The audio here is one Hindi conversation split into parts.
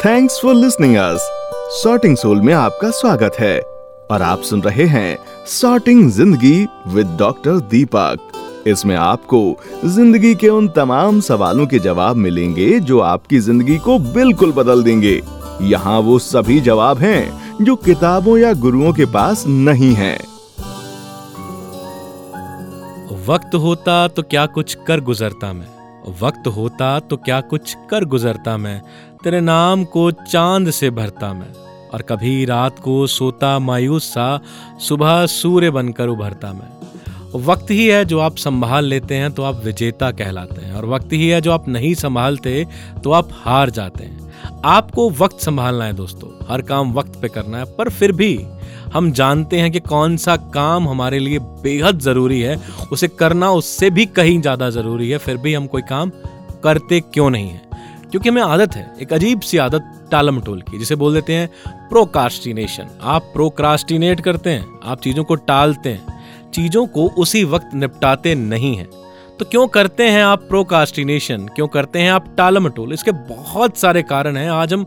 Thanks for listening us sorting soul में आपका स्वागत है। और आप सुन रहे हैं सॉर्टिंग ज़िंदगी विद डॉक्टर दीपक इसमें आपको ज़िंदगी के उन तमाम सवालों के जवाब मिलेंगे जो आपकी ज़िंदगी को बिल्कुल बदल देंगे। यहाँ वो सभी जवाब हैं जो किताबों या गुरुओं के पास नहीं हैं। वक्त होता तो क्या कुछ कर गुजरता मैं? वक्त होता तो क्या कुछ कर गुजरता मैं? तेरे नाम को चाँद से भरता मैं। और कभी रात को सोता मायूस सा, सुबह सूर्य बनकर उभरता मैं। वक्त ही है जो आप संभाल लेते हैं तो आप विजेता कहलाते हैं। और वक्त ही है जो आप नहीं संभालते तो आप हार जाते हैं। आपको वक्त संभालना है दोस्तों। हर काम वक्त पे करना है, पर फिर भी हम जानते हैं कि कौन सा काम हमारे लिए बेहद ज़रूरी है। उसे करना उससे भी कहीं ज़्यादा ज़रूरी है, फिर भी हम कोई काम करते क्यों नहीं है? क्योंकि हमें आदत है, एक अजीब सी आदत टालम टोल की, जिसे बोल देते हैं प्रोकास्टिनेशन आप प्रोक्रास्टिनेट करते हैं, आप चीज़ों को टालते हैं, चीज़ों को उसी वक्त निपटाते नहीं हैं। तो क्यों करते हैं आप प्रोकास्टिनेशन क्यों करते हैं आप टालम टोल इसके बहुत सारे कारण हैं। आज हम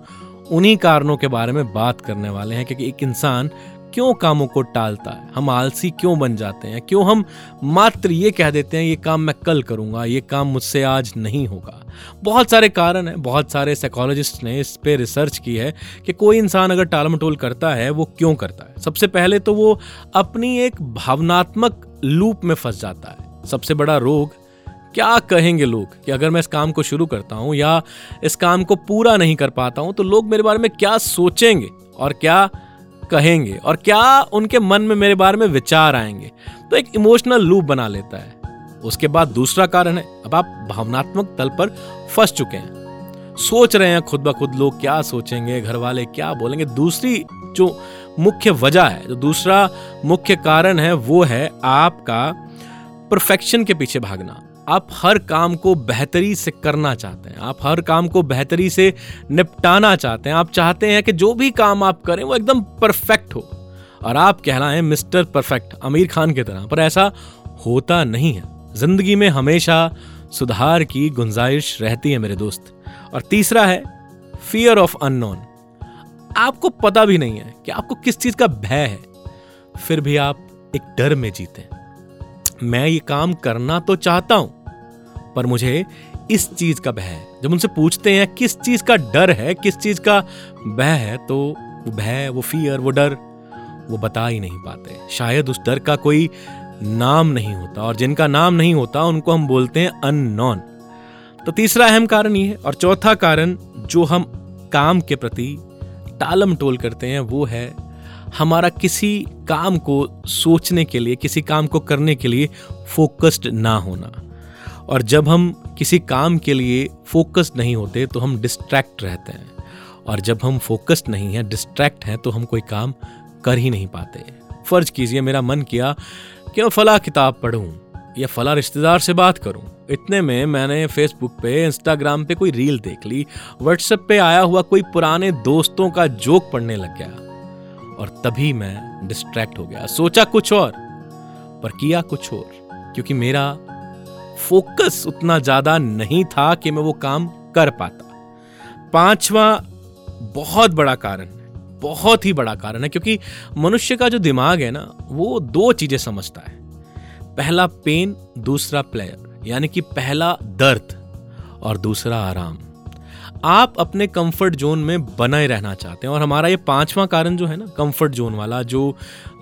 उन्हीं कारणों के बारे में बात करने वाले हैं, क्योंकि एक इंसान क्यों कामों को टालता है? हम आलसी क्यों बन जाते हैं? क्यों हम मात्र ये कह देते हैं, ये काम मैं कल करूँगा, ये काम मुझसे आज नहीं होगा बहुत सारे कारण हैं, बहुत सारे साइकोलॉजिस्ट ने इस पे रिसर्च की है कि कोई इंसान अगर टाल मटोल करता है, वो क्यों करता है? सबसे पहले तो वो अपनी एक भावनात्मक लूप में फंस जाता है। सबसे बड़ा रोग, क्या कहेंगे लोग कि अगर मैं इस काम को शुरू करता हूँ या इस काम को पूरा नहीं कर पाता हूँ तो लोग मेरे बारे में क्या सोचेंगे? और क्या कहेंगे और क्या उनके मन में मेरे बारे में विचार आएँगे? तो एक इमोशनल लूप बना लेता है। उसके बाद दूसरा कारण है, अब आप भावनात्मक तल पर फंस चुके हैं। सोच रहे हैं खुद ब खुद लोग क्या सोचेंगे घर वाले क्या बोलेंगे? दूसरी जो मुख्य वजह है, जो दूसरा मुख्य कारण है, वो है आपका परफेक्शन के पीछे भागना। आप हर काम को बेहतरी से करना चाहते हैं, आप हर काम को बेहतरी से निपटाना चाहते हैं, आप चाहते हैं कि जो भी काम आप करें वो एकदम परफेक्ट हो। और आप कहलाएँ मिस्टर परफेक्ट आमिर खान की तरह, पर ऐसा होता नहीं है। ज़िंदगी में हमेशा सुधार की गुंजाइश रहती है मेरे दोस्त। और तीसरा है फियर ऑफ़ अननोन आपको पता भी नहीं है कि आपको किस चीज़ का भय है, फिर भी आप एक डर में जीते हैं। मैं ये काम करना तो चाहता हूँ, पर मुझे इस चीज़ का भय है। जब उनसे पूछते हैं किस चीज़ का डर है, किस चीज़ का भय है तो वो भय, वो फियर वो डर, वो बता ही नहीं पाते। शायद उस डर का कोई नाम नहीं होता, और जिनका नाम नहीं होता, उनको हम बोलते हैं अननोन तो तीसरा अहम कारण ये है, और चौथा कारण जो हम काम के प्रति टालम टोल करते हैं, वो है हमारा किसी काम को सोचने के लिए, किसी काम को करने के लिए फोकस्ड ना होना। और जब हम किसी काम के लिए फोकस्ड नहीं होते तो हम डिस्ट्रैक्ट रहते हैं। और जब हम फोकस्ड नहीं हैं डिस्ट्रैक्ट हैं तो हम कोई काम कर ही नहीं पाते। फ़र्ज़ कीजिए, मेरा मन किया कि मैं फला किताब पढ़ूं, या फला रिश्तेदार से बात करूँ। इतने में मैंने फेसबुक पे इंस्टाग्राम पे कोई रील देख ली व्हाट्सएप पे आया हुआ कोई पुराने दोस्तों का जोक पढ़ने लग गया। और तभी मैं डिस्ट्रैक्ट हो गया। सोचा कुछ और, पर किया कुछ और, क्योंकि मेरा फोकस उतना ज़्यादा नहीं था कि मैं वो काम कर पाता। पांचवा बहुत बड़ा कारण, बहुत ही बड़ा कारण है, क्योंकि मनुष्य का जो दिमाग है ना, वो दो चीज़ें समझता है। पहला पेन दूसरा प्लेयर यानी कि पहला दर्द और दूसरा आराम। आप अपने कंफर्ट जोन में बनाए रहना चाहते हैं। और हमारा ये पांचवा कारण जो है ना कंफर्ट जोन वाला, जो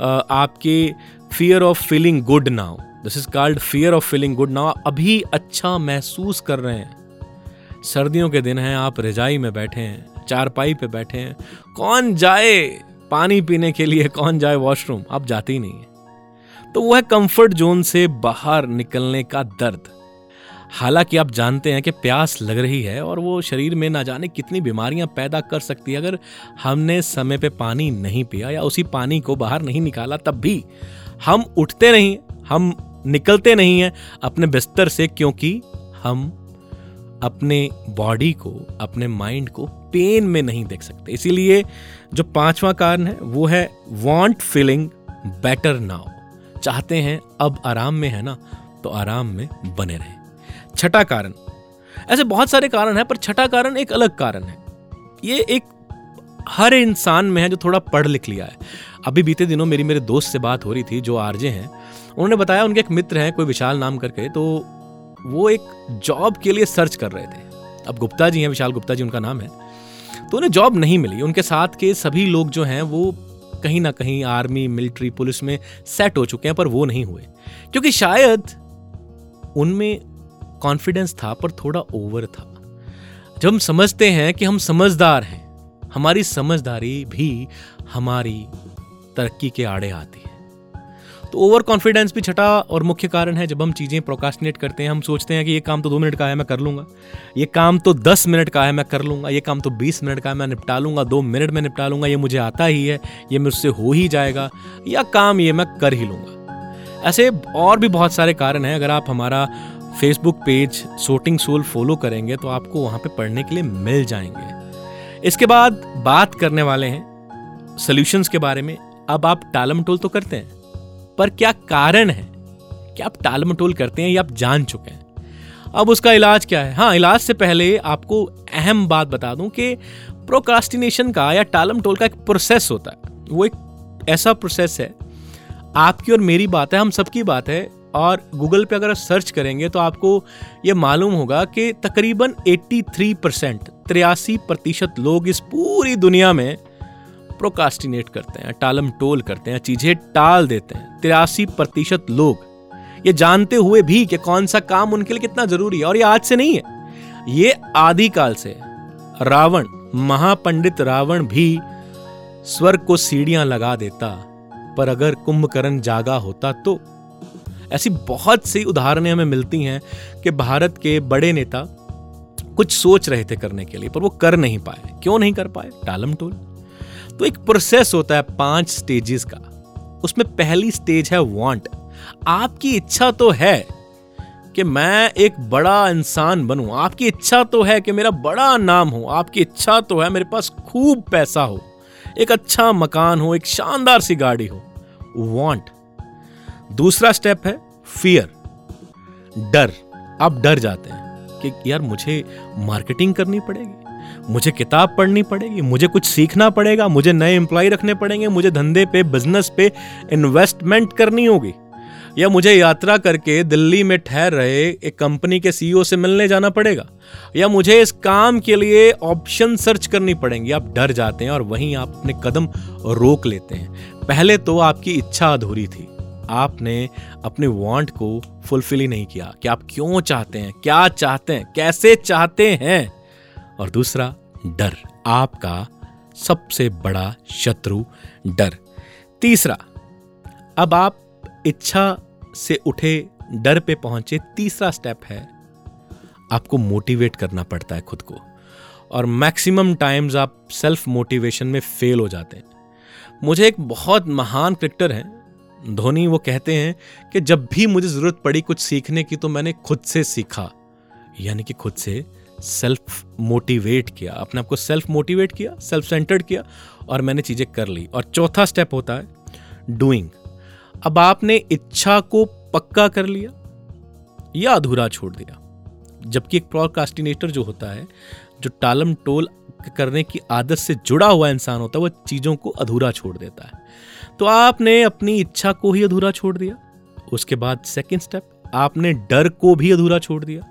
आपके fear of feeling good now this is called fear of feeling good now अभी अच्छा महसूस कर रहे हैं। सर्दियों के दिन हैं, आप रजाई में बैठे हैं, चारपाई पे बैठे हैं, कौन जाए पानी पीने के लिए, कौन जाए वॉशरूम आप जाते ही नहीं है। तो वह कंफर्ट जोन से बाहर निकलने का दर्द। हालाँकि आप जानते हैं कि प्यास लग रही है और वो शरीर में ना जाने कितनी बीमारियाँ पैदा कर सकती है। अगर हमने समय पे पानी नहीं पिया या उसी पानी को बाहर नहीं निकाला, तब भी हम उठते नहीं, हम निकलते नहीं हैं अपने बिस्तर से, क्योंकि हम अपने बॉडी को, अपने माइंड को पेन में नहीं देख सकते। इसीलिए जो पांचवा कारण है, वो है वॉन्ट फीलिंग बेटर नाउ चाहते हैं अब आराम में है ना तो आराम में बने रहें। छठा कारण। ऐसे बहुत सारे कारण हैं, पर छठा कारण एक अलग कारण है। ये एक हर इंसान में है जो थोड़ा पढ़ लिख लिया है। अभी बीते दिनों मेरी मेरे दोस्त से बात हो रही थी, जो आरजे हैं। उन्होंने बताया, उनके एक मित्र हैं, कोई विशाल नाम करके तो वो एक जॉब के लिए सर्च कर रहे थे। अब गुप्ता जी हैं, विशाल गुप्ता जी, उनका नाम है। तो उन्हें जॉब नहीं मिली। उनके साथ के सभी लोग जो हैं, वो कहीं ना कहीं आर्मी, मिलिट्री, पुलिस में सेट हो चुके हैं, पर वो नहीं हुए। क्योंकि शायद उनमें कॉन्फिडेंस था, पर थोड़ा ओवर था। जब हम समझते हैं कि हम समझदार हैं, हमारी समझदारी भी हमारी तरक्की के आड़े आती है। तो ओवर कॉन्फिडेंस भी छठा और मुख्य कारण है, जब हम चीज़ें प्रोकास्टिनेट करते हैं, हम सोचते हैं कि ये काम तो दो मिनट का है, मैं कर लूँगा। ये काम तो दस मिनट का है, मैं कर लूँगा। ये काम तो बीस मिनट का है, मैं निपटा लूँगा। दो मिनट में निपटा लूँगा, ये मुझे आता ही है, ये मुझसे हो ही जाएगा, या काम ये मैं कर ही लूँगा। ऐसे और भी बहुत सारे कारण हैं, अगर आप हमारा Facebook page sorting soul follow करेंगे तो आपको वहाँ पे पढ़ने के लिए मिल जाएँगे। इसके बाद बात करने वाले हैं सोल्यूशंस के बारे में। अब आप टालम टोल तो करते हैं, पर क्या कारण है कि आप टाल मटोल करते हैं या आप जान चुके हैं? अब उसका इलाज क्या है? हाँ इलाज से पहले आपको अहम बात बता दूँ कि प्रोकास्टिनेशन का या टालम टोल का एक प्रोसेस होता है। वो एक ऐसा प्रोसेस है। आपकी और मेरी बात है, हम सबकी बात है और गूगल पे अगर आप सर्च करेंगे तो आपको ये मालूम होगा कि तकरीबन 83 परसेंट तिरासी प्रतिशत लोग इस पूरी दुनिया में प्रोकास्टिनेट करते हैं, टालम टोल करते हैं, चीज़ें टाल देते हैं। तिरासी प्रतिशत लोग ये जानते हुए भी कि कौन सा काम उनके लिए कितना ज़रूरी है, और ये आज से नहीं है। ये आदिकाल से रावण, महापंडित रावण भी स्वर्ग को सीढ़ियाँ लगा देता, पर अगर कुंभकर्ण जागा होता तो ऐसी बहुत सी उदाहरणें हमें मिलती हैं कि भारत के बड़े नेता कुछ सोच रहे थे करने के लिए, पर वो कर नहीं पाए। क्यों नहीं कर पाए? टालम टोल। तो एक प्रोसेस होता है पाँच स्टेजेस का। उसमें पहली स्टेज है वांट आपकी इच्छा तो है कि मैं एक बड़ा इंसान बनूं। आपकी इच्छा तो है कि मेरा बड़ा नाम हो। आपकी इच्छा तो है मेरे पास खूब पैसा हो। एक अच्छा मकान हो, एक शानदार सी गाड़ी हो। वांट दूसरा स्टेप है फियर डर. आप डर जाते हैं कि यार मुझे मार्केटिंग करनी पड़ेगी, मुझे किताब पढ़नी पड़ेगी, मुझे कुछ सीखना पड़ेगा, मुझे नए एम्प्लॉय रखने पड़ेंगे, मुझे धंधे पे बिज़नेस पे इन्वेस्टमेंट करनी होगी, या मुझे यात्रा करके दिल्ली में ठहर रहे एक कंपनी के सीईओ से मिलने जाना पड़ेगा, या मुझे इस काम के लिए ऑप्शन सर्च करनी पड़ेंगी। आप डर जाते हैं और वहीं आप अपने कदम रोक लेते हैं। पहले तो आपकी इच्छा अधूरी थी। आपने अपने वांट को फुलफिल ही नहीं किया। कि आप क्यों चाहते हैं? क्या चाहते हैं? कैसे चाहते हैं? और दूसरा, डर। आपका सबसे बड़ा शत्रु डर। तीसरा, अब आप इच्छा से उठे, डर पे पहुँचे, तीसरा स्टेप है, आपको मोटिवेट करना पड़ता है खुद को। और मैक्सिमम टाइम्स आप सेल्फ मोटिवेशन में फेल हो जाते हैं। मुझे एक बहुत महान क्रिकेटर हैं धोनी वो कहते हैं कि जब भी मुझे ज़रूरत पड़ी कुछ सीखने की तो मैंने खुद से सीखा। यानी कि खुद से सेल्फ मोटिवेट किया। अपने आप को सेल्फ मोटिवेट किया सेल्फ सेंटर्ड किया और मैंने चीज़ें कर ली। और चौथा स्टेप होता है डूइंग अब आपने इच्छा को पक्का कर लिया या अधूरा छोड़ दिया। जबकि एक प्रोकास्टिनेटर जो होता है, जो टालम टोल करने की आदत से जुड़ा हुआ इंसान होता है वह चीज़ों को अधूरा छोड़ देता है। तो आपने अपनी इच्छा को ही अधूरा छोड़ दिया। उसके बाद सेकेंड स्टेप आपने डर को भी अधूरा छोड़ दिया।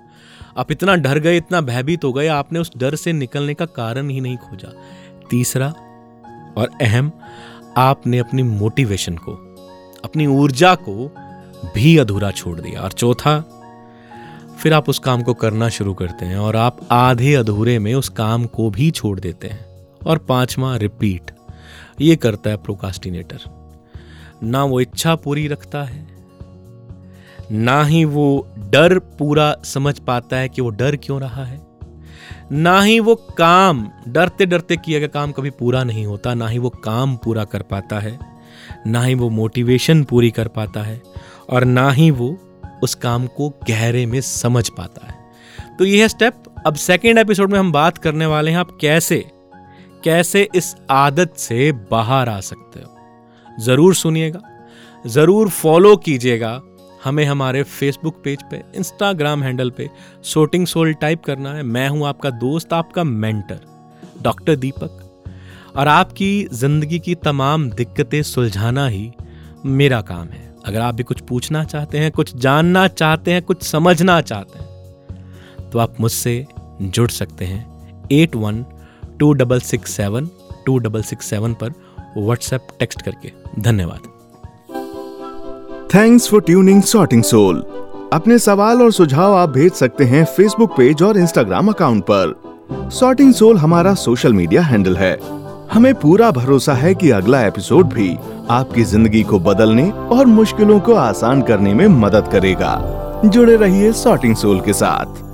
आप इतना डर गए, इतना भयभीत हो गए, आपने उस डर से निकलने का कारण ही नहीं खोजा। तीसरा और अहम, आपने अपनी मोटिवेशन को, अपनी ऊर्जा को भी अधूरा छोड़ दिया। और चौथा फिर आप उस काम को करना शुरू करते हैं और आप आधे अधूरे में उस काम को भी छोड़ देते हैं। और पांचवा रिपीट ये करता है प्रोकास्टिनेटर ना वो इच्छा पूरी रखता है, ना ही वो डर पूरा समझ पाता है कि वो डर क्यों रहा है, ना ही वो काम डरते डरते किया गया काम कभी पूरा नहीं होता, ना ही वो काम पूरा कर पाता है, ना ही वो मोटिवेशन पूरी कर पाता है, और ना ही वो उस काम को गहरे में समझ पाता है। तो यह स्टेप अब सेकेंड एपिसोड में हम बात करने वाले हैं, आप कैसे कैसे इस आदत से बाहर आ सकते हो? ज़रूर सुनिएगा, ज़रूर फॉलो कीजिएगा हमें हमारे फेसबुक पेज पे इंस्टाग्राम हैंडल पे सोटिंग सोल टाइप करना है। मैं हूँ आपका दोस्त, आपका मेंटर डॉक्टर दीपक और आपकी ज़िंदगी की तमाम दिक्कतें सुलझाना ही मेरा काम है। अगर आप भी कुछ पूछना चाहते हैं, कुछ जानना चाहते हैं, कुछ समझना चाहते हैं तो आप मुझसे जुड़ सकते हैं at one two double six seven, two double six seven पर व्हाट्सएप टेक्स्ट करके। धन्यवाद। Thanks for tuning sorting soul अपने सवाल और सुझाव आप भेज सकते हैं फेसबुक पेज और इंस्टाग्राम अकाउंट पर। सॉर्टिंग सोल हमारा सोशल मीडिया हैंडल है। हमें पूरा भरोसा है कि अगला एपिसोड भी आपकी ज़िंदगी को बदलने और मुश्किलों को आसान करने में मदद करेगा। जुड़े रहिए सॉर्टिंग सोल के साथ।